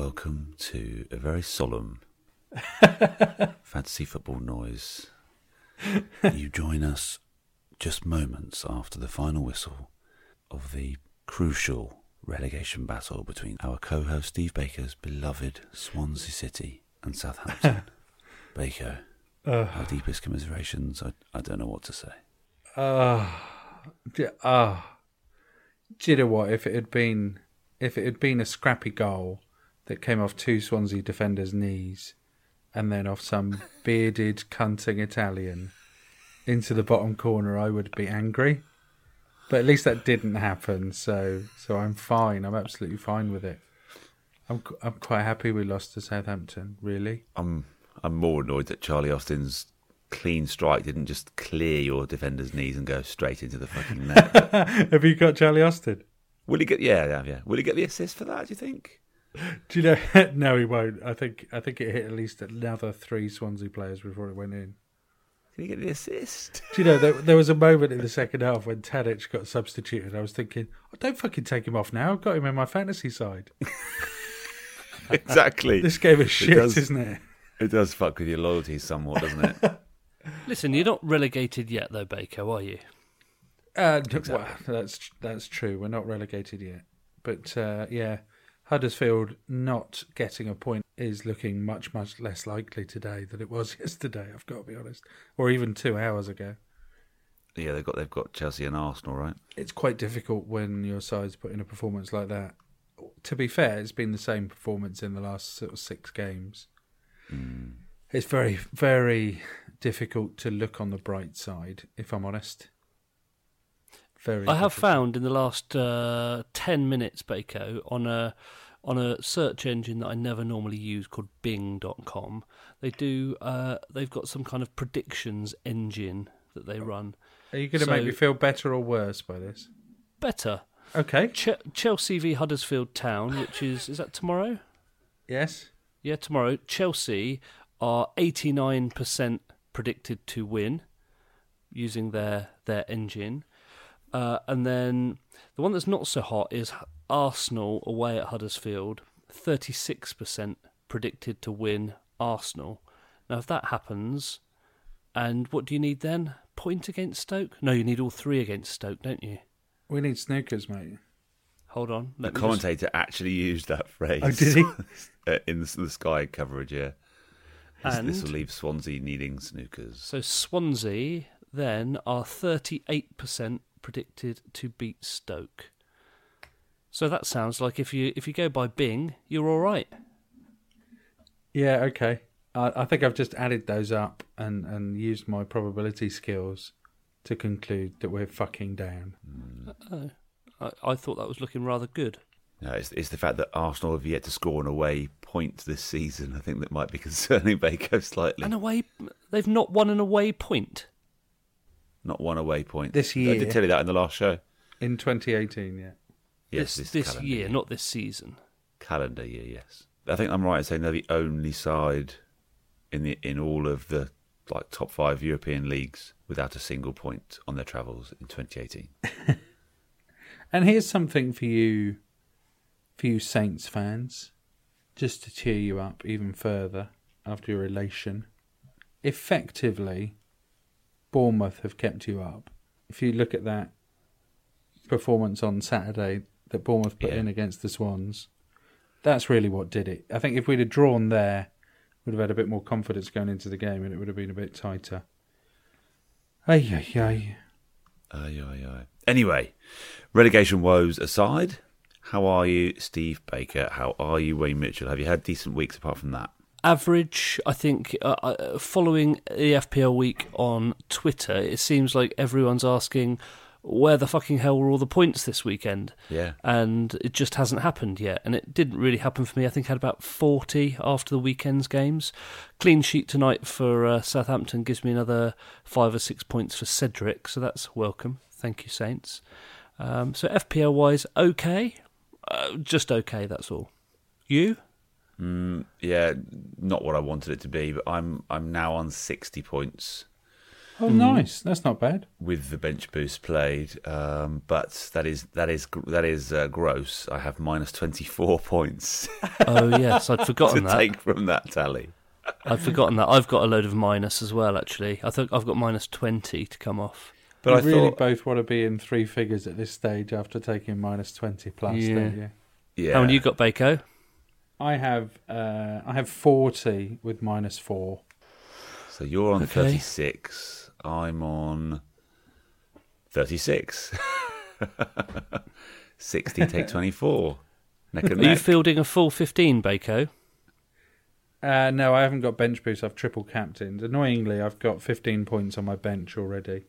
Welcome to a very solemn fantasy football noise. You join us just moments after the final whistle of the crucial relegation battle between our co host Steve Baker's beloved Swansea City and Southampton. Baker, our deepest commiserations. I, I don't know what to say. Ah, do you know what? If it had been, if it had been a scrappy goal that came off two Swansea defenders' knees, and then off some bearded cunting Italian into the bottom corner, I would be angry. But at least that didn't happen, so so I'm fine. I'm absolutely fine with it. I'm I'm quite happy we lost to Southampton. Really, I'm I'm more annoyed that Charlie Austin's clean strike didn't just clear your defender's knees and go straight into the fucking net. have you got Charlie Austin? Will he get? Yeah, yeah, yeah. Will he get the assist for that? Do you think? Do you know? no, he won't. I think I think it hit at least another three Swansea players before it went in. Can he get the assist? Do you know there, there was a moment in the second half when Tadic got substituted. I was thinking, oh, don't fucking take him off now. I've got him in my fantasy side. exactly. This game is shit, does. isn't it? It does fuck with your loyalty somewhat, doesn't it? Listen, you're not relegated yet, though, Baker, are you? Uh, d- well, that's that's true. We're not relegated yet, but uh, yeah, Huddersfield not getting a point is looking much much less likely today than it was yesterday. I've got to be honest, or even two hours ago. yeah, they've got they've got Chelsea and Arsenal, right? it's quite difficult when your side's put in a performance like that. To be fair, it's been the same performance in the last sort of six games. Hmm. It's very, very difficult to look on the bright side, if I'm honest. Very. I have found in the last uh, ten minutes, Baco, on a on a search engine that I never normally use called Bing.com. They do. Uh, they've got some kind of predictions engine that they run. Are you going to make me feel better or worse by this? Better. Okay. Ch- Chelsea v Huddersfield Town, which is is that tomorrow? Yes. Yeah, tomorrow. Chelsea are 89% predicted to win using their their engine. Uh, and then the one that's not so hot is Arsenal away at Huddersfield, 36% predicted to win Arsenal. Now, if that happens, and what do you need then? Point against Stoke? No, you need all three against Stoke, don't you? We need snookers, mate. Hold on. The Let me just- commentator actually used that phrase. Oh, did he? Uh, in the, the Sky coverage, yeah. And- this will leave Swansea needing snookers. So Swansea then are 38% predicted to beat Stoke. So that sounds like if you if you go by Bing, you're all right. Yeah, okay. I, I think I've just added those up and, and used my probability skills to conclude that we're fucking down. Oh, I, I thought that was looking rather good. No, it's, it's the fact that Arsenal have yet to score an away point this season. I think that might be concerning Baker slightly. An away, they've not won an away point. Not one away point This year. I year. did tell you that in the last show. In 2018, yeah. Yes, this, this, this calendar year, not this season. calendar year. Yes, I think I'm right in saying they're the only side in the in all of the like top five European leagues without a single point on their travels in 2018. And here's something for you, for you Saints fans, just to cheer you up even further after your elation. Effectively, Bournemouth have kept you up. If you look at that performance on Saturday that Bournemouth put Yeah. in against the Swans, that's really what did it. I think if we'd have drawn there, we'd have had a bit more confidence going into the game and it would have been a bit tighter. Ay, ay, ay. Aye, aye, aye. Anyway, relegation woes aside, how are you, Steve Baker? How are you, Wayne Mitchell? Have you had decent weeks apart from that? Average. I think uh, uh, following the FPL week on Twitter, it seems like everyone's asking where the fucking hell were all the points this weekend, Yeah. and it just hasn't happened yet. And it didn't really happen for me. I think I had about forty after the weekend's games. Clean sheet tonight for uh, Southampton gives me another five or six points for Cedric, so that's welcome. Thank you, Saints. Um, so FPL wise, okay, uh, just okay. That's all. You? Mm, yeah, not what I wanted it to be, but I'm I'm now on 60 points Oh, nice. That's not bad. with the bench boost played. Um, but that is that is that is uh, gross. I have minus 24 points Oh yes, I'd to forgotten that. take from that tally. I'd forgotten that. I've got a load of minus as well. Actually, I think I've got minus twenty to come off. But you I really thought, both want to be in three figures at this stage after taking minus 20 plus, Yeah. don't you? yeah, How many you got, Bako? I have uh, I have 40 with minus 4. So you're on Okay. 36. I'm on 36. 60 take 24. Neck and Are you fielding a full fifteen, Bako? Uh, no, I haven't got bench boost. I've triple captained. Annoyingly, I've got 15 points on my bench already.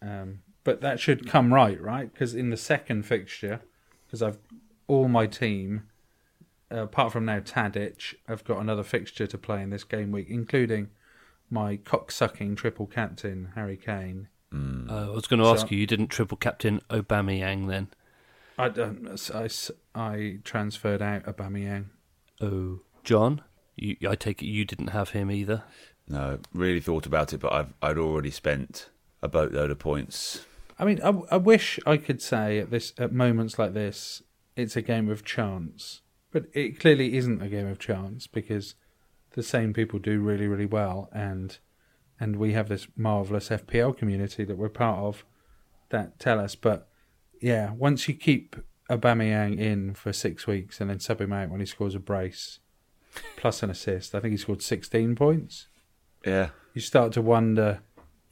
Um, but that should come right, right? Because in the second fixture, because I've all my team, apart from now Tadic, I've got another fixture to play in this game week, including my cocksucking triple captain Harry Kane. Uh, I was going to ask So- you. You didn't triple captain Aubameyang then? I don't. I, s- I transferred out Aubameyang. Oh, John. You, I take it you didn't have him either. No, really thought about it, but I've I'd already spent a boatload of points. I mean, I, I wish I could say at this at moments like this, it's a game of chance, but it clearly isn't a game of chance because the same people do really, really well, and and we have this marvelous FPL community that we're part of that tell us. But yeah, once you keep Aubameyang in for six weeks and then sub him out when he scores a brace plus an assist, I think he scored sixteen points Yeah, you start to wonder,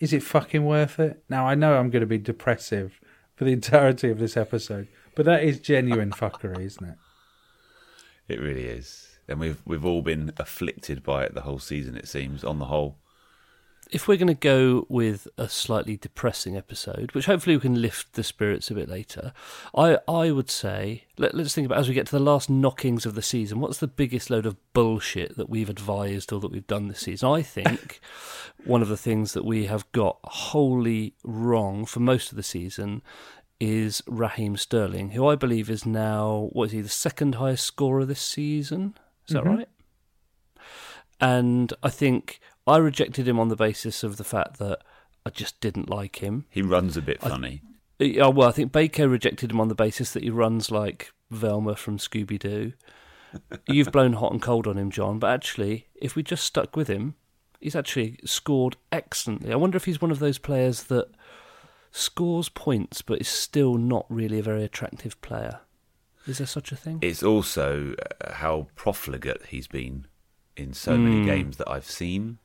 is it fucking worth it? Now I know I'm going to be depressive for the entirety of this episode, but that is genuine fuckery, isn't it? It really is. And we've we've all been afflicted by it the whole season. It seems, on the whole. If we're going to go with a slightly depressing episode, which hopefully we can lift the spirits a bit later, I I would say let, let's think about as we get to the last knockings of the season. What's the biggest load of bullshit that we've advised or that we've done this season? I think one of the things that we have got wholly wrong for most of the season is Raheem Sterling, who I believe is now what is he the second highest scorer this season? Is that right? And I think I rejected him on the basis of the fact that I just didn't like him. He runs a bit funny. Uh, well, I think Baker rejected him on the basis that he runs like Velma from Scooby Doo. You've blown hot and cold on him, John, but actually, if we just stuck with him, he's actually scored excellently. I wonder if he's one of those players that scores points but is still not really a very attractive player. Is there such a thing? It's also uh, how profligate he's been in so many games that I've seen.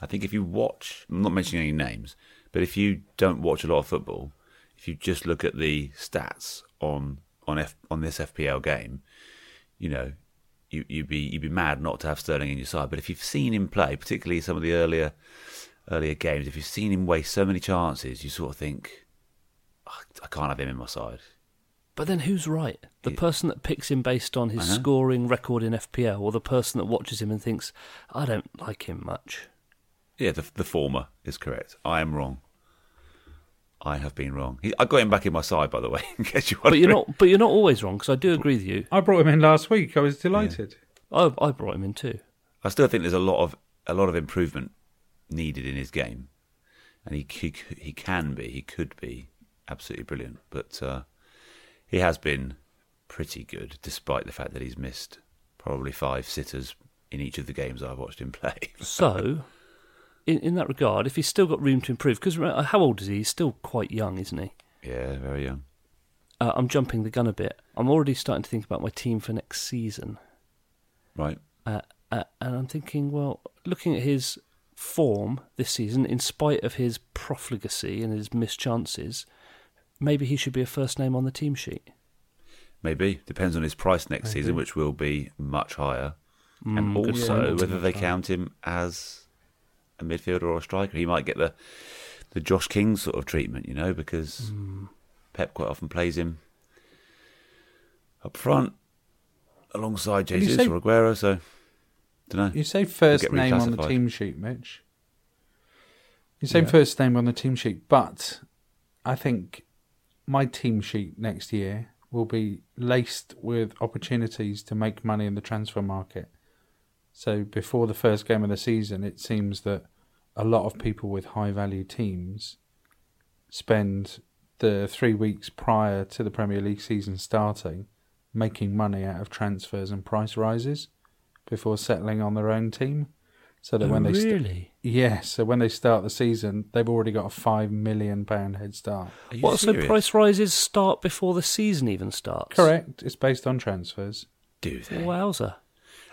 I think if you watch, I'm not mentioning any names, but if you don't watch a lot of football, if you just look at the stats on on F, on this FPL game, you know, you you'd be you'd be mad not to have Sterling in your side. But if you've seen him play, particularly some of the earlier earlier games, if you've seen him waste so many chances, you sort of think, "Oh, I can't have him in my side. But then who's right? The person that picks him based on his uh-huh. scoring record in FPL, or the person that watches him and thinks, I don't like him much? Yeah, the the former is correct. I am wrong. I have been wrong. He, I got him back in my side, by the way. In case you But you're not. But you're not always wrong because I do agree with you. I brought him in last week. I was delighted. I, I brought him in too. I still think there's a lot of a lot of improvement needed in his game, and he he, he can be, he could be absolutely brilliant. But uh, He has been pretty good, despite the fact that he's missed probably five sitters in each of the games I've watched him play. So, in in that regard, if he's still got room to improve, because how old is he? He's still quite young, isn't he? yeah, very young. Uh, I'm jumping the gun a bit. I'm already starting to think about my team for next season. Right. Uh, uh, and I'm thinking, well, looking at his form this season, in spite of his profligacy and his mischances, maybe he should be a first name on the team sheet. Maybe. Depends on his price next season, which will be much higher. and Mm, good also whether they count him as a midfielder or a striker. He might get the the Josh King sort of treatment, you know, because Mm. Pep quite often plays him up front alongside Jesus say- or Aguero, so don't know. You say first name on the team sheet, Mitch. You say Yeah. first name on the team sheet, but I think my team sheet next year will be laced with opportunities to make money in the transfer market. So before the first game of the season, it seems that a lot of people with high value teams spend the three weeks prior to the Premier League season starting making money out of transfers and price rises before settling on their own team. So that Oh, when they st- really? yeah, so when they start the season, they've already got a five million pound head start. Are you What? So price rises start before the season even starts? Correct. It's based on transfers. Do they? Wowza.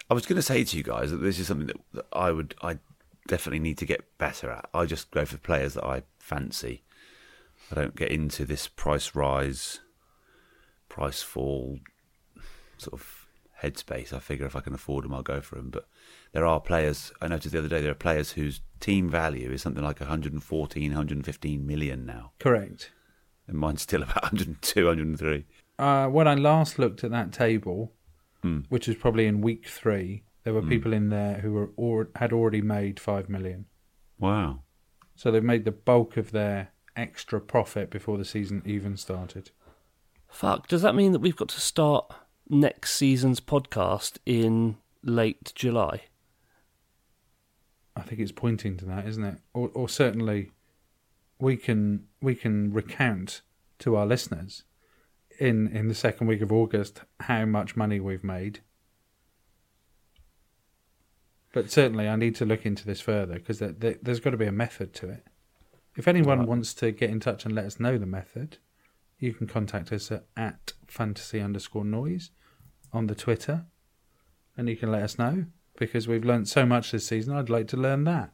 I was going to say to you guys that this is something that, that I would, I definitely need to get better at. I just go for players that I fancy. I don't get into this price rise, price fall sort of headspace. I figure if I can afford them, I'll go for them. But there are players. I noticed the other day there are players whose team value is something like 114, 115 million now, Correct. and mine's still about 102, 103. Uh, when I last looked at that table, Hmm. which was probably in week three, there were people in there who were or, had already made five million. Wow. So they've made the bulk of their extra profit before the season even started. Fuck. Does that mean that we've got to start next season's podcast in late July? I think it's pointing to that, isn't it? Or, or certainly, we can we can recount to our listeners in in the second week of August how much money we've made. But certainly, I need to look into this further because there, there, there's got to be a method to it. If anyone wants to get in touch and let us know the method, you can contact us at, at fantasy underscore noise on the Twitter, and you can let us know because we've learnt so much this season. I'd like to learn that.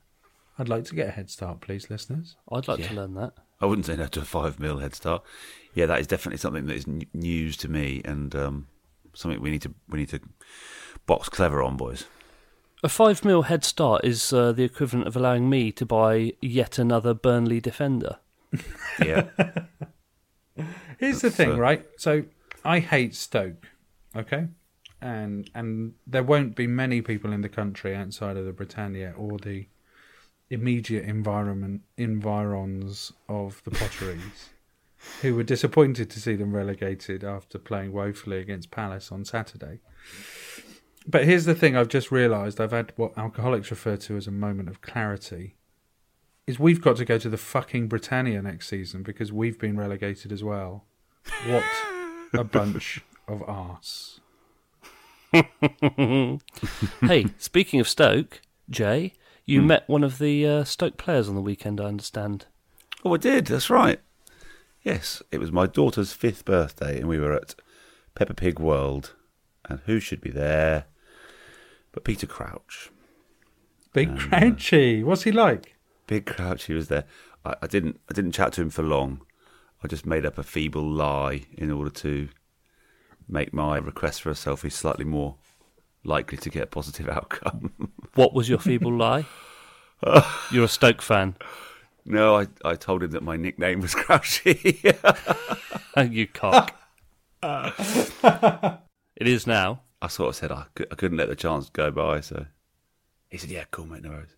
I'd like to get a head start, please, listeners. I'd like to learn that. I wouldn't say no to a five mil head start. Yeah, that is definitely something that is n- news to me, and um, something we need to we need to box clever on, boys. A five mil head start is uh, the equivalent of allowing me to buy yet another Burnley defender. Yeah, Here's the thing, uh, right? So I hate Stoke, okay, and and there won't be many people in the country outside of the Britannia or the immediate environment environs of the Potteries who were disappointed to see them relegated after playing woefully against Palace on Saturday. But here's the thing: I've just realised I've had what alcoholics refer to as a moment of clarity. Is we've got to go to the fucking Britannia next season because we've been relegated as well. What a bunch of arse. hey, speaking of Stoke, Jay, you met one of the uh, Stoke players on the weekend, I understand. oh, I did. That's right. Yes, it was my daughter's fifth birthday, and we were at Peppa Pig World, and who should be there but Peter Crouch? Big Crouchy. What's he like? Big Crouch, he was there. I, I didn't I didn't chat to him for long. I just made up a feeble lie in order to make my request for a selfie slightly more likely to get a positive outcome. What was your feeble lie? You're a Stoke fan. no, I, I told him that my nickname was Crouchy. you cock. it is now. I sort of said I, cou- I couldn't let the chance go by, so he said, "Yeah, cool, mate, no worries."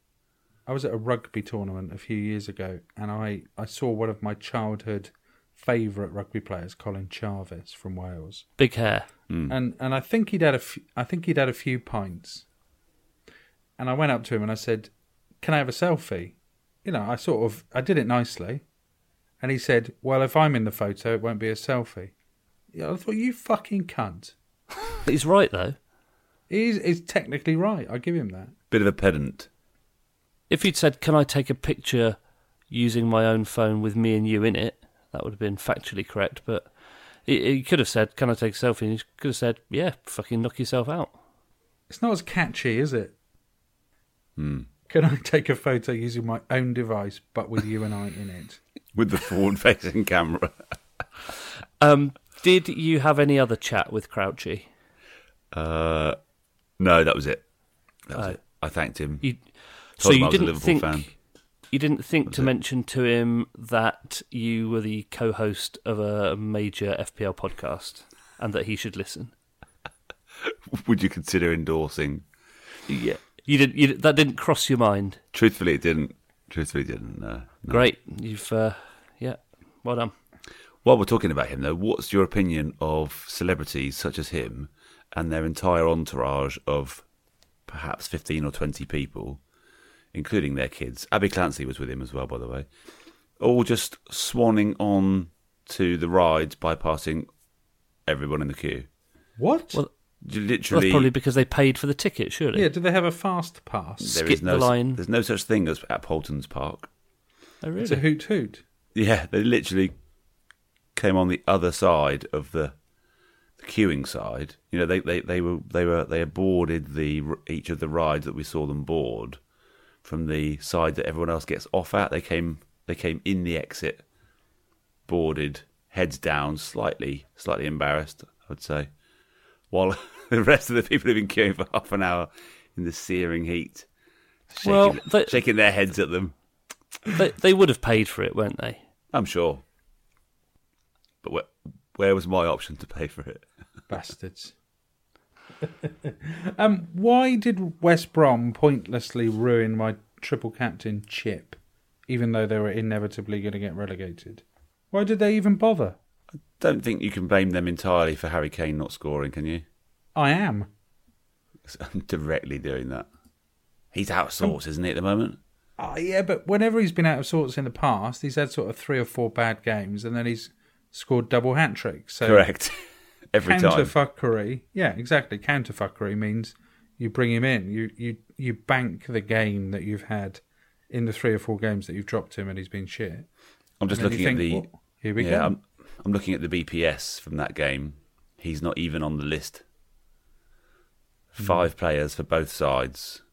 I was at a rugby tournament a few years ago and I, I saw one of my childhood favourite rugby players, Colin Charvis from Wales. Big hair. Mm. and and I think he'd had a few, I think he'd had a few pints, and I went up to him and I said, "Can I have a selfie?" You know, I sort of I did it nicely, and he said, "Well, if I'm in the photo, it won't be a selfie." Yeah, I thought you fucking cunt. He's right though. He's, he's technically right. I give him that. Bit of a pedant. If you'd said, "Can I take a picture using my own phone with me and you in it?" that would have been factually correct. But he, he could have said, "Can I take a selfie?" And he could have said, "Yeah, fucking knock yourself out." It's not as catchy, is it? Hmm. Can I take a photo using my own device, but with you and I in it? With the forward facing camera. Um, did you have any other chat with Crouchy? Uh, no, that was it. That was Oh. it. I thanked him. You, so Told him I you didn't Liverpool think fan. you didn't think to it. mention to him that you were the co-host of a major FPL podcast and that he should listen. Would you consider endorsing? Yeah, you did. You, that didn't cross your mind. Truthfully, it didn't. Truthfully, it didn't. No. no. Great, you've uh, yeah, well done. While we're talking about him, though, what's your opinion of celebrities such as him and their entire entourage of perhaps 15 or 20 people, including their kids? Abby Clancy was with him as well, by the way. All just swanning on to the rides, bypassing everyone in the queue. What? Well, Literally, that's probably because they paid for the ticket. Surely. yeah, do they have a fast pass? there skip is no, the line. There's no such thing as at Paulton's Park. Oh, really? It's a hoot hoot. Yeah, they literally came on the other side of the, the queuing side. You know, they, they, they were they were they boarded the each of the rides that we saw them board from the side that everyone else gets off at. They came they came in the exit, boarded, heads down, slightly slightly embarrassed, I would say, while the rest of the people have been queuing for half an hour in the searing heat, shaking, Well, they- shaking their heads at them. they, they would have paid for it, weren't they? I'm sure. But where, where was my option to pay for it? Bastards. um, why did West Brom pointlessly ruin my triple captain chip, even though they were inevitably going to get relegated? Why did they even bother? I don't think you can blame them entirely for Harry Kane not scoring, can you? I am. I'm directly doing that. He's out of sorts, isn't he, at the moment? Oh, yeah, but whenever he's been out of sorts in the past, he's had sort of three or four bad games, and then he's scored double hat tricks. So Correct. Every time. counterfuckery, yeah, exactly. Counterfuckery means you bring him in. You you you bank the game that you've had in the three or four games that you've dropped him, and he's been shit. I'm just looking at think, the. "What? Here we yeah, go. I'm, I'm looking at the BPS from that game. He's not even on the list. Hmm. Five players for both sides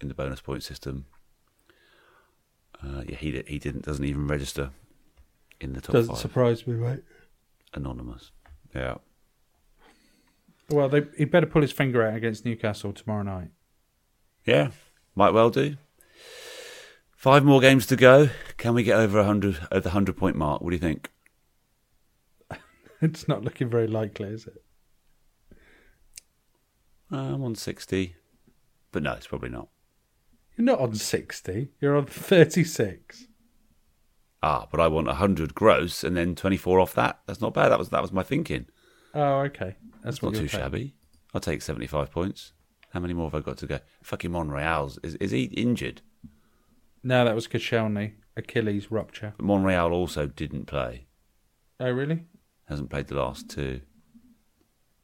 in the bonus point system. Uh, yeah, he he didn't doesn't even register in the top Doesn't five. surprise me, mate. Anonymous. Yeah. Well, they, he better pull his finger out against Newcastle tomorrow night. Yeah, might well do. Five more games to go. Can we get over a hundred at the hundred point mark? What do you think? It's not looking very likely, is it? Uh, I'm on sixty, but no, it's probably not. You're not on sixty. You're on thirty-six. Ah, but I want hundred gross and then twenty four off that. That's not bad. That was that was my thinking. Oh, okay. That's That's not too paying. shabby. I'll take seventy five points. How many more have I got to go? Fucking Monreal's is is he injured? No, that was Koscielny. Achilles rupture. But Monreal also didn't play. Oh, really? Hasn't played the last two.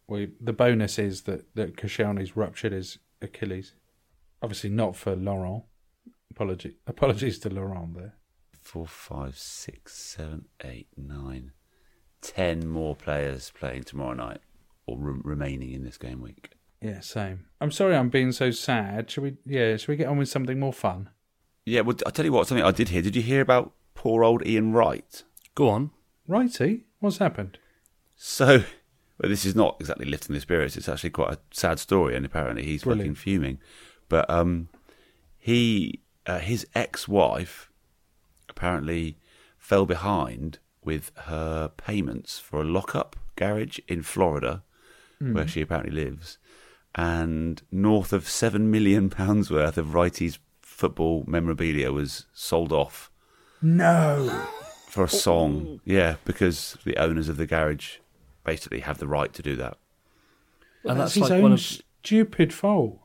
Well, the bonus is that that Koscielny's ruptured his Achilles. Obviously, not for Laurent. Apology, apologies to Laurent there. Four, five, six, seven, eight, nine, ten more players playing tomorrow night or re- remaining in this game week. Yeah, same. I'm sorry, I'm being so sad. Should we? Yeah, should we get on with something more fun? Yeah, well, I'll tell you what, something I did hear. Did you hear about poor old Ian Wright? Go on. Righty, what's happened? So, well, this is not exactly lifting the spirits. It's actually quite a sad story, and apparently he's fucking fuming. But um, he, uh, his ex-wife, apparently fell behind with her payments for a lock-up garage in Florida, where hmm. she apparently lives, and north of seven million pounds worth of Wrighty's football memorabilia was sold off No. for a song. Yeah, because the owners of the garage basically have the right to do that. And that's his like own one of stupid fault.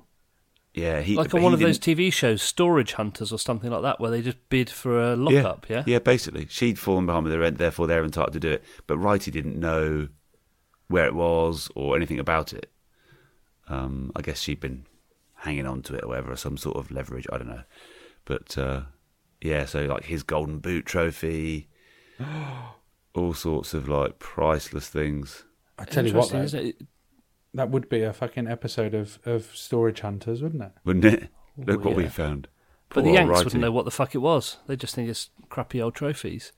Yeah, he like on one he of those TV shows, Storage Hunters or something like that, where they just bid for a lockup. Yeah. yeah, basically, she'd fallen behind with the rent, therefore they're entitled to do it. But Righty didn't know where it was or anything about it. Um, I guess she'd been hanging on to it or whatever, or some sort of leverage. I don't know, but uh, yeah, so like his Golden Boot trophy, all sorts of like priceless things. I tell you what, though, isn't it? That would be a fucking episode of, of Storage Hunters, wouldn't it? Wouldn't it? Look what we yeah. found. But the Yanks Righty. wouldn't know what the fuck it was. They just think it's crappy old trophies.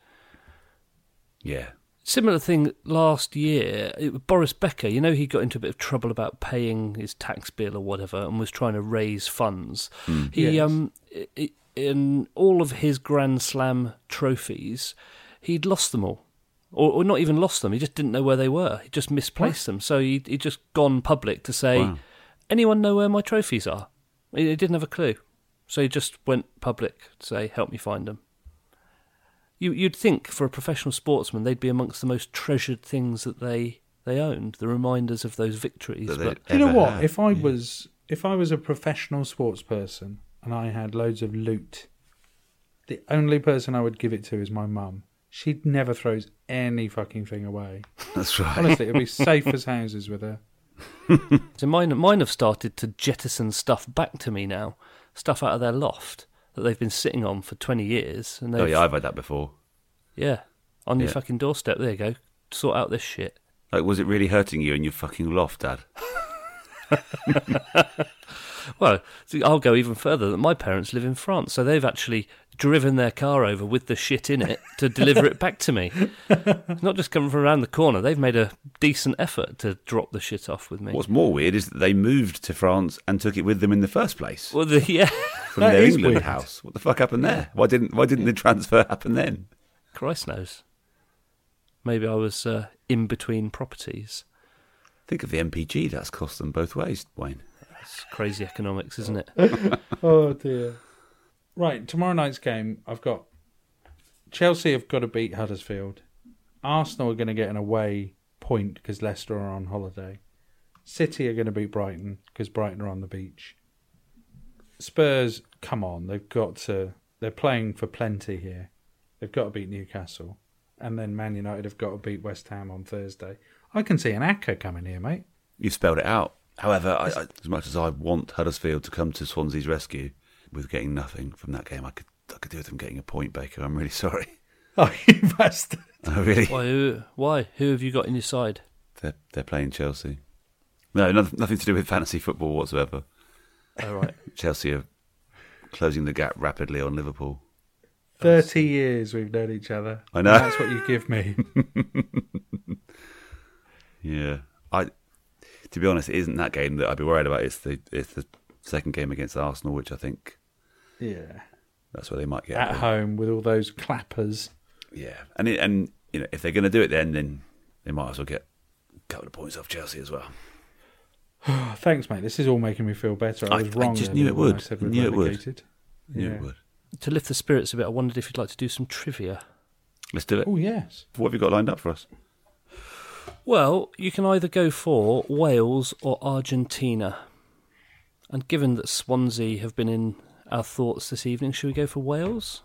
Yeah, Similar thing last year, it, Boris Becker, you know, he got into a bit of trouble about paying his tax bill or whatever and was trying to raise funds. He, Yes. um, i- i- in all of his Grand Slam trophies, he'd lost them all. Or, or not even lost them, he just didn't know where they were. He just misplaced them. So he he just gone public to say, Wow. anyone know where my trophies are? He, he didn't have a clue. So he just went public to say, help me find them. You, you'd think for a professional sportsman they'd be amongst the most treasured things that they they owned, the reminders of those victories. But you know what? had. If I was if I was a professional sports person and I had loads of loot, the only person I would give it to is my mum. She never throws any fucking thing away. that's right. Honestly, it'd be safe as houses with her. so mine mine have started to jettison stuff back to me now, stuff out of their loft that they've been sitting on for twenty years, and they've, Oh yeah, I've had that before. yeah, on your Yeah. fucking doorstep. There you go. Sort out this shit. Like, was it really hurting you in your fucking loft, Dad? Well, see, I'll go even further. That my parents live in France, so they've actually driven their car over with the shit in it to deliver it back to me. It's not just coming from around the corner. They've made a decent effort to drop the shit off with me. What's more weird is that they moved to France and took it with them in the first place Well, the, yeah, from That their is England weird. house. What the fuck happened there? Why didn't Why didn't the transfer happen then? Christ knows. Maybe I was uh, in between properties. Think of the MPG that's cost them both ways, Wayne. It's crazy economics, isn't it? Oh dear. Right, tomorrow night's game, I've got Chelsea have got to beat Huddersfield. Arsenal are going to get an away point because Leicester are on holiday. City are going to beat Brighton because Brighton are on the beach. Spurs, come on, they've got to. They're playing for plenty here. They've got to beat Newcastle, and then Man United have got to beat West Ham on Thursday. I can see an acca coming here, mate. You've spelled it out. However, I, I, as much as I want Huddersfield to come to Swansea's rescue with getting nothing from that game, I could I could do with them getting a point, Baker. I'm really sorry. Oh, you bastard! I oh, really. Why? Who, why? Who have you got in your side? They're they're playing Chelsea. No, nothing, nothing to do with fantasy football whatsoever. Oh, right. Chelsea are closing the gap rapidly on Liverpool. Thirty years we've known each other. I know. That's what you give me. Yeah, I. To be honest, it isn't that game that I'd be worried about. It's the it's the second game against Arsenal, which I think yeah. that's where they might get At home with all those clappers. Yeah, and it, and you know if they're going to do it, then then they might as well get a couple of points off Chelsea as well. Thanks, mate. This is all making me feel better. I I- was I wrong. just knew it when I would. said Knew it would. relegated. Knew Yeah. it would. To lift the spirits a bit, I wondered if you'd like to do some trivia. Let's do it. Oh yes. What have you got lined up for us? Well, you can either go for Wales or Argentina. And given that Swansea have been in our thoughts this evening, should we go for Wales?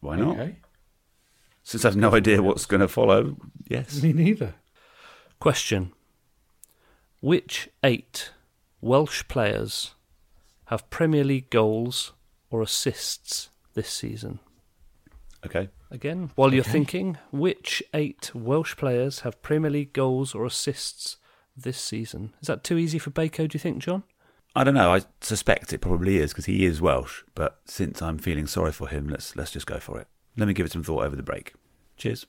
Why not? Okay. Since I have no idea what's going to follow, yes. Me neither. Question Which eight Welsh players have Premier League goals or assists this season? Okay. Again, while you're thinking, which eight Welsh players have Premier League goals or assists this season? Is that too easy for Bako, do you think, John? I don't know. I suspect it probably is because he is Welsh. But since I'm feeling sorry for him, let's let's just go for it. Let me give it some thought over the break. Cheers.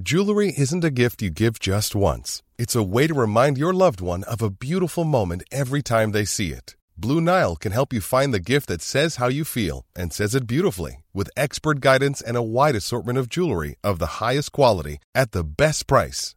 Jewelry isn't a gift you give just once. It's a way to remind your loved one of a beautiful moment every time they see it. Blue Nile can help you find the gift that says how you feel and says it beautifully with expert guidance and a wide assortment of jewelry of the highest quality at the best price.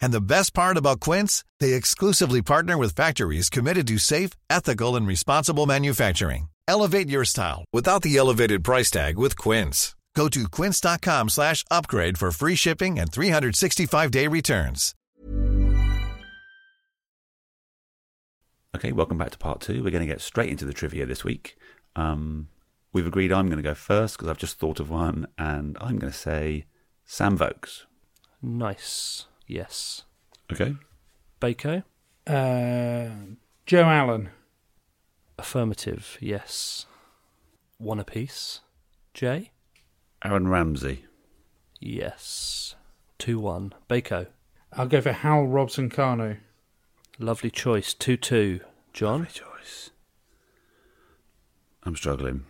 And the best part about Quince, they exclusively partner with factories committed to safe, ethical, and responsible manufacturing. Elevate your style without the elevated price tag with Quince. Go to quince.com slash upgrade for free shipping and 365-day returns. Okay, welcome back to part two. We're going to get straight into the trivia this week. Um, we've agreed I'm going to go first because I've just thought of one, and I'm going to say Sam Vokes. Nice. Yes. Okay. Bako? Uh, Joe Allen. Affirmative. Yes. One apiece. Jay? Aaron Ramsey. Yes. 2 1. Bako? I'll go for Hal Robson Kanu. Lovely choice. 2 2. John? Lovely choice. I'm struggling.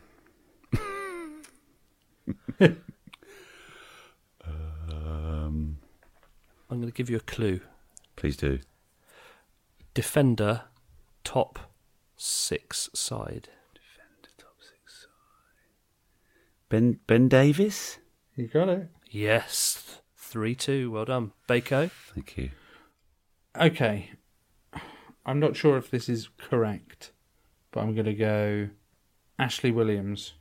um, I'm going to give you a clue. please do. Defender, top six side. Defender, top six side. Ben Ben Davies. You got it. Yes. 3 2. Well done. Bako? Thank you. Okay. I'm not sure if this is correct, but I'm going to go Ashley Williams.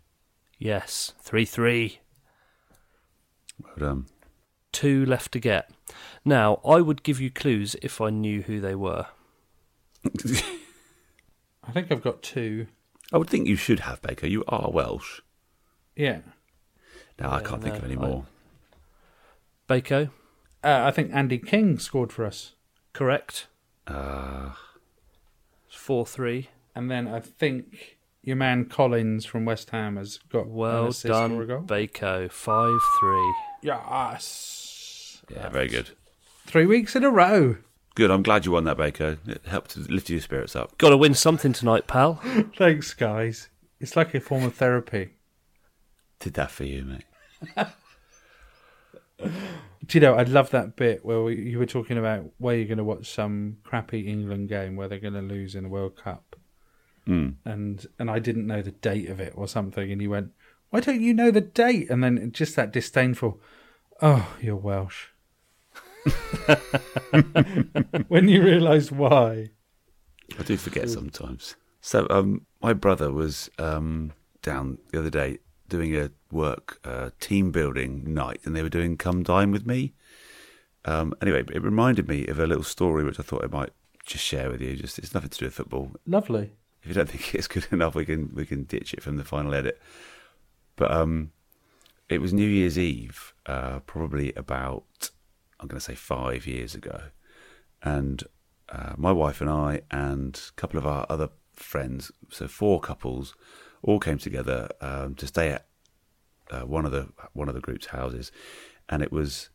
Yes. 3 3. Well done. Two left to get. Now, I would give you clues if I knew who they were. I think I've got two. I would think you should have Baker. You are Welsh. Yeah. No, I can't think of any I- more. Bako? Uh, I think Andy King scored for us. Correct. Uh, It's 4 3. And then I think your man Collins from West Ham has got an Well assist done, or a goal. Bako. 5 3. Yes. Yeah, very good. Three weeks in a row. Good. I'm glad you won that, Baker. It helped to lift your spirits up. Got to win something tonight, pal. Thanks, guys. It's like a form of therapy. Did that for you, mate. Do you know, I love that bit where we, you were talking about where you're going to watch some crappy England game where they're going to lose in the World Cup. Mm. And and I didn't know the date of it or something. And you went, why don't you know the date? And then just that disdainful, oh, you're Welsh. when you realise why. I do forget sometimes. So, um, my brother was um, down the other day doing a work uh, team building night, and they were doing "Come Dine with Me." Um, anyway, it reminded me of a little story which I thought I might just share with you. Just it's nothing to do with football. Lovely. If you don't think it's good enough, we can we can ditch it from the final edit. But um, it was New Year's Eve, uh, probably about I'm going to say five years ago, and uh, my wife and I and a couple of our other friends, so four couples, all came together um, to stay at uh, one of the one of the group's houses, and it was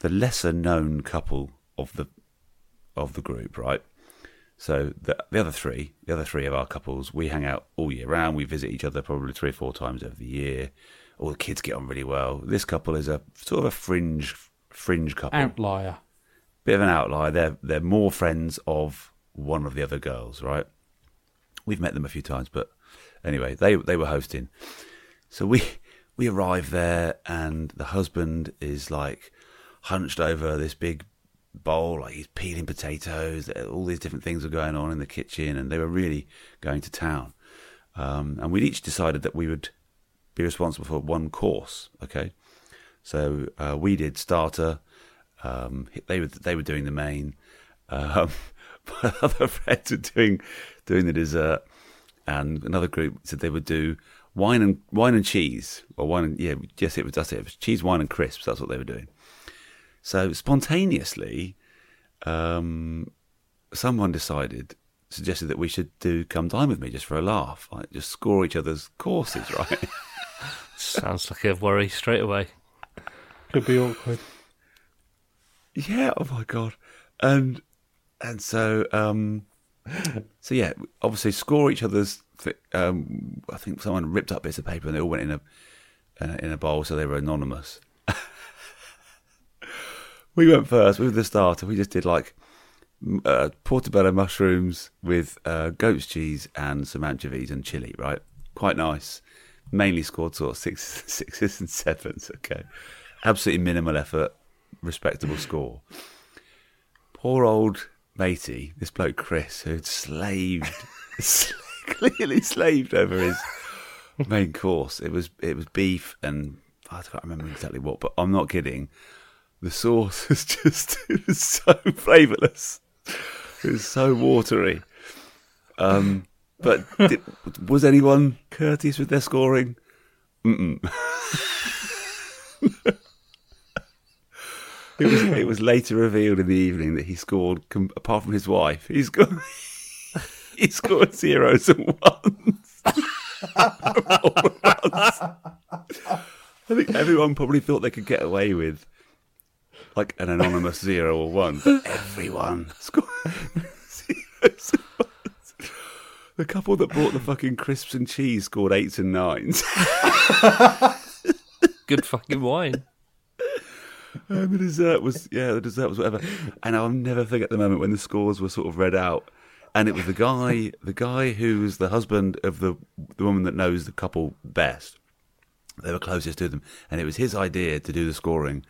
the lesser known couple of the of the group, right? So the the other three, the other three of our couples, we hang out all year round. We visit each other probably three or four times over the year. All the kids get on really well. This couple is a sort of a fringe fringe couple, Outlier. bit of an outlier. They're they're more friends of one of the other girls, right? We've met them a few times, but anyway, they they were hosting. So we we arrive there, and the husband is like hunched over this big bowl, like he's peeling potatoes. All these different things were going on in the kitchen, and they were really going to town. Um, and we'd each decided that we would be responsible for one course. Okay, so uh, we did starter. Um, they were they were doing the main. Um, my other friends were doing doing the dessert, and another group said they would do wine and wine and cheese, or wine and yeah, yes, it was that's it. It was cheese, wine, and crisps. That's what they were doing. So spontaneously, um, someone decided, suggested that we should do come dine with me just for a laugh, like just score each other's courses, right? Sounds like a worry straight away. Could be awkward. yeah. Oh my god. And and so um, so yeah, obviously score each other's. Th- um, I think someone ripped up bits of paper and they all went in a uh, in a bowl, so they were anonymous. we went first. We were the starter. We just did like uh, portobello mushrooms with uh, goat's cheese and some anchovies and chili. Right, quite nice. Mainly scored sort of six, sixes and sevens. Okay, absolutely minimal effort, respectable score. Poor old matey, this bloke Chris, who'd slaved, clearly slaved over his main course. It was it was beef and I can't remember exactly what, but I'm not kidding. The sauce was just it was so flavourless. It was so watery. Um, but did, was anyone courteous with their scoring? Mm-mm. it was it was later revealed in the evening that he scored apart from his wife. He scored he scored zeros and ones. I think everyone probably thought they could get away with like an anonymous zero or one. But everyone scored zeros and ones. The couple that brought the fucking crisps and cheese scored eights and nines. Good fucking wine. And the dessert was yeah, the dessert was whatever. And I'll never forget the moment when the scores were sort of read out, and it was the guy, the guy who's the husband of the the woman that knows the couple best. They were closest to them, and it was his idea to do the scoring,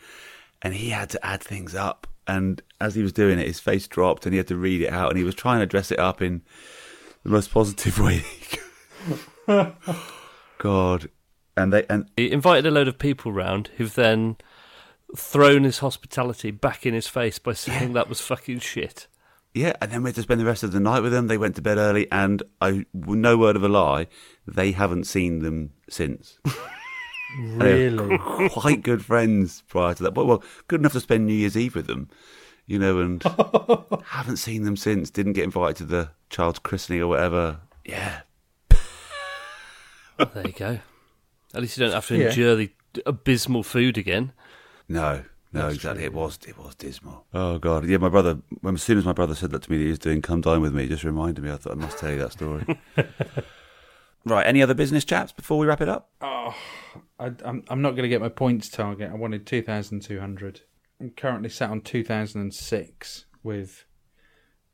and he had to add things up. And as he was doing it, his face dropped, and he had to read it out, and he was trying to dress it up in the most positive way. God, and they and He invited a load of people round who've then thrown his hospitality back in his face by saying that was fucking shit. Yeah, and then we had to spend the rest of the night with them. They went to bed early, and I, no word of a lie, they haven't seen them since. Really? quite good friends prior to that. But well, good enough to spend New Year's Eve with them, you know, and haven't seen them since. Didn't get invited to the child's christening or whatever. Yeah, There you go. At least you don't have to Yeah. endure the abysmal food again. No, no, exactly. It was, it was dismal. Oh God, yeah. My brother, when as soon as my brother said that to me, that he was doing "Come Dine with Me," just reminded me. I thought I must tell you that story. right. Any other business chaps before we wrap it up? Oh, I, I'm, I'm not going to get my points target. I wanted 2,200. I'm currently sat on 2,006 with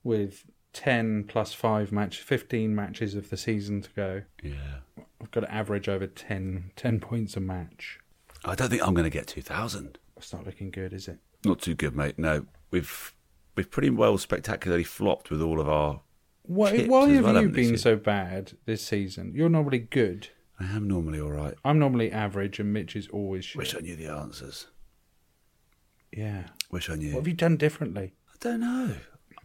with 10 plus 5 match, 15 matches of the season to go. Yeah. I've got to average over 10, 10 points a match. I don't think I'm going to get two thousand. That's not looking good, is it? Not too good, mate. No, we've we've pretty well spectacularly flopped with all of our. Why, why have well, you been so bad this season? You're normally good. I am normally all right. I'm normally average, and Mitch is always shit. Wish I knew the answers. Yeah. Wish I knew. What have you done differently? I don't know.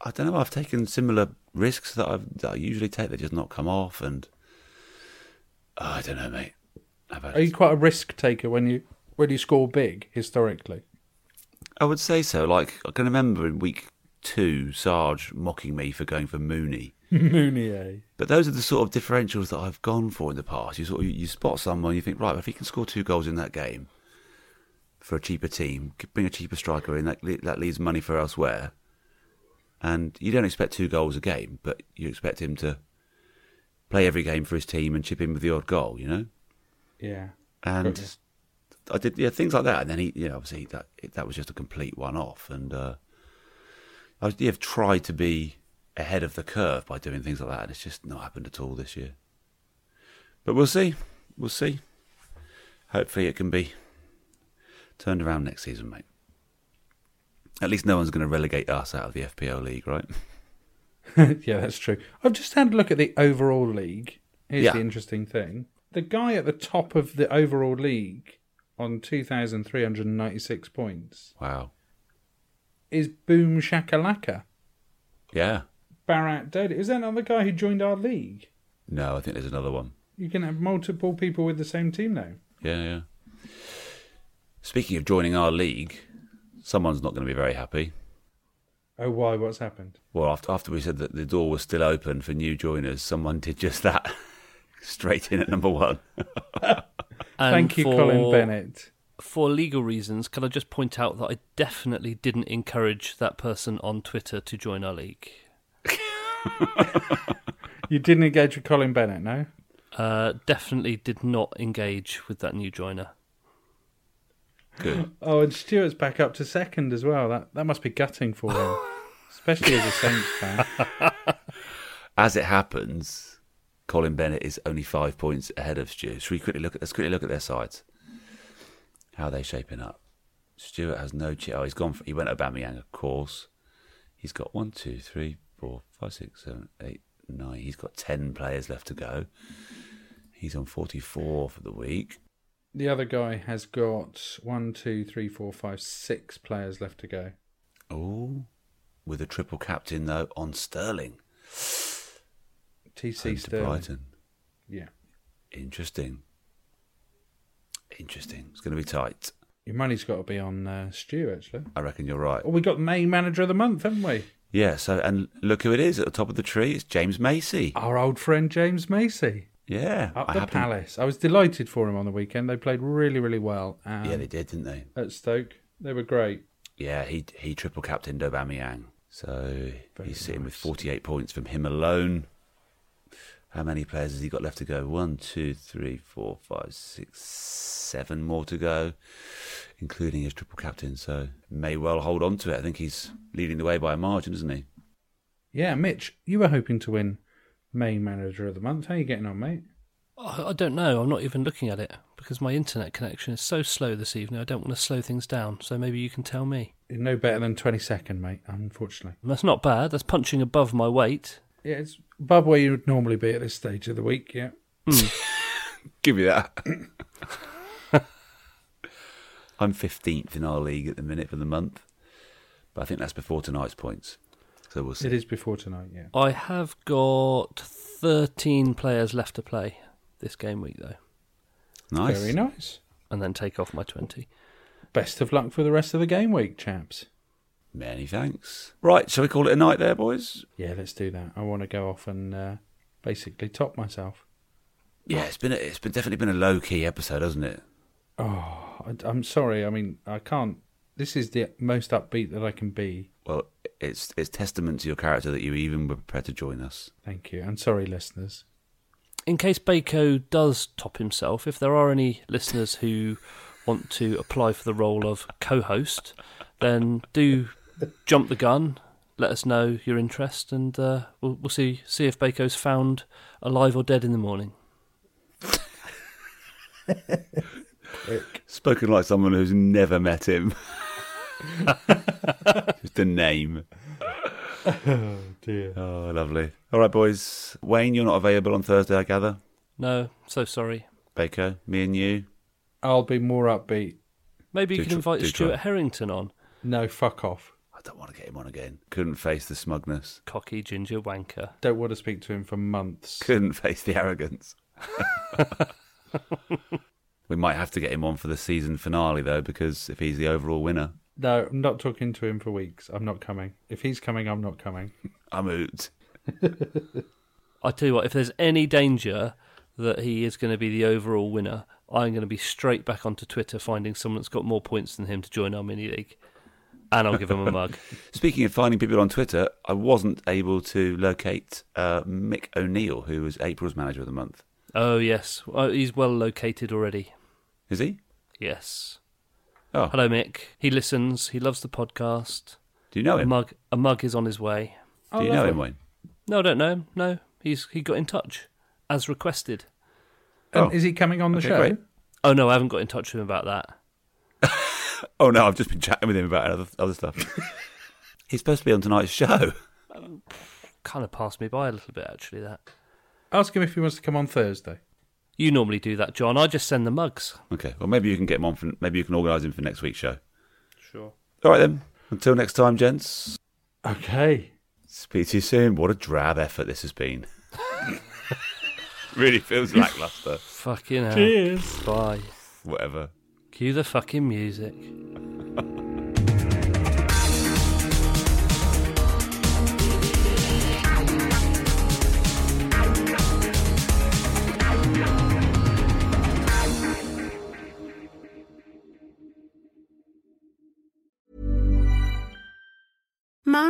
I don't know. I've taken similar risks that, I've, that I usually take. They just not come off, and oh, I don't know, mate. Are you quite a risk taker when you when you score big historically? I would say so. Like I can remember in week two, Sarge mocking me for going for Mooney. Mounié. Eh? But those are the sort of differentials that I've gone for in the past. You sort of you spot someone, you think, right, if he can score two goals in that game for a cheaper team, bring a cheaper striker in, that that leaves money for elsewhere. And you don't expect two goals a game, but you expect him to play every game for his team and chip in with the odd goal, you know. Yeah. And I did, yeah, things like that. And then he, you know, obviously that that was just a complete one-off. And uh, I yeah, have tried to be ahead of the curve by doing things like that, and it's just not happened at all this year. But we'll see, we'll see. Hopefully, it can be turned around next season, mate. At least no one's going to relegate us out of the FPL league, right? yeah, that's true. I've just had a look at the overall league. Here's Yeah. the interesting thing: the guy at the top of the overall league on two thousand three hundred ninety-six points Wow. is Boom Shakalaka. Yeah. Barat Dodi. Is that not the guy who joined our league? No, I think there's another one. You can have multiple people with the same team now. Yeah, yeah. Speaking of joining our league, someone's not going to be very happy. Oh, why? What's happened? Well, after after we said that the door was still open for new joiners, someone did just that. Straight in at number one. And Thank you, for, Colin Bennett. For legal reasons, can I just point out that I definitely didn't encourage that person on Twitter to join our league. You didn't engage with Colin Bennett, no? Uh, definitely did not engage with that new joiner. Good. Oh, and Stuart's back up to second as well. That that must be gutting for him, especially as a Saints fan. As it happens, Colin Bennett is only five points ahead of Stu. Should we quickly look at let's quickly look at their sides? How are they shaping up? Stuart has no chance. Oh, he's gone. For, he went Aubameyang, of course. He's got one, two, three, four, five, six, seven, eight, nine. He's got ten players left to go. He's on forty-four for the week. The other guy has got one, two, three, four, five, six players left to go. Oh, with a triple captain though on Sterling. TC Sterling. Brighton. Yeah, Interesting. Interesting. It's going to be tight. your money's got to be on uh, Stu actually. I reckon you're right. Well, we got the main manager of the month, haven't we? Yeah. So, and look who it is at the top of the tree. It's James Macy. Our old friend James Macy Yeah. up I the happen- Palace. I was delighted for him on the weekend. They played really, really well. Um, Yeah, they did, didn't they? at Stoke. They were great. Yeah, he he triple captained Aubameyang. So Very he's sitting with 48 points from him alone. How many players has he got left to go? One, two, three, four, five, six, seven more to go, including his triple captain. So may well hold on to it. I think he's leading the way by a margin, isn't he? Yeah, Mitch, you were hoping to win main manager of the month. How are you getting on, mate? I I don't know. I'm not even looking at it because my internet connection is so slow this evening. I don't want to slow things down. So maybe you can tell me. You're no better than 22nd, mate, unfortunately. That's not bad. That's punching above my weight. Yeah, it's above where you would normally be at this stage of the week, yeah. Hmm. Give me that. I'm 15th in our league at the minute for the month, but I think that's before tonight's points. So we'll see. It is before tonight, yeah. I have got 13 players left to play this game week, though, Nice. Very nice. and then take off my 20. Best of luck for the rest of the game week, chaps. Many thanks. Right, shall we call it a night there, boys? Yeah, let's do that. I want to go off and uh, basically top myself. Yeah, it's been a, it's been definitely been a low key episode, hasn't it? Oh, I, I'm sorry. I mean, I can't. This is the most upbeat that I can be. Well, it's it's testament to your character that you even were prepared to join us. Thank you. And sorry, listeners. In case Baco does top himself, if there are any listeners who want to apply for the role of co host, then do jump the gun. Let us know your interest, and uh, we'll, we'll see see if Bako's found alive or dead in the morning. Spoken like someone who's never met him. Just a name. Oh dear. Oh, lovely. All right, boys. Wayne, you're not available on Thursday, I gather. No, so sorry. Baker, me and you. I'll be more upbeat. Maybe you Do can tr- invite do Stuart try. Harrington on. No, fuck off. I don't want to get him on again. Couldn't face the smugness. Cocky ginger wanker. Don't want to speak to him for months. Couldn't face the arrogance. we might have to get him on for the season finale, though, because if he's the overall winner, No, I'm not talking to him for weeks. I'm not coming. If he's coming, I'm not coming. I'm out. I tell you what, if there's any danger that he is going to be the overall winner, I'm going to be straight back onto Twitter finding someone that's got more points than him to join our mini league, and I'll give him a mug. Speaking of finding people on Twitter, I wasn't able to locate uh, Mick O'Neill, who was April's manager of the month. Oh yes, oh, he's well located already. Is he? Yes. Oh, Hello, Mick. He listens. He loves the podcast. do you know A him? mug, a mug is on his way. Oh, do you know lovely. him, Wayne? No, I don't know him. No, he's he got in touch as requested. And Oh. is he coming on the Okay, show? great. Oh no, I haven't got in touch with him about that. Oh no, I've just been chatting with him about other, other stuff. He's supposed to be on tonight's show. Kind of passed me by a little bit actually. That Ask him if he wants to come on Thursday. you normally do that, John. I just send the mugs. Okay, well maybe you can get him on. For, maybe you can organise him for next week's show. Sure. All right then. Until next time, gents. Okay. Speak to you soon. What a drab effort this has been. really feels lackluster. Fucking hell. Cheers. Bye. Whatever. Cue the fucking music.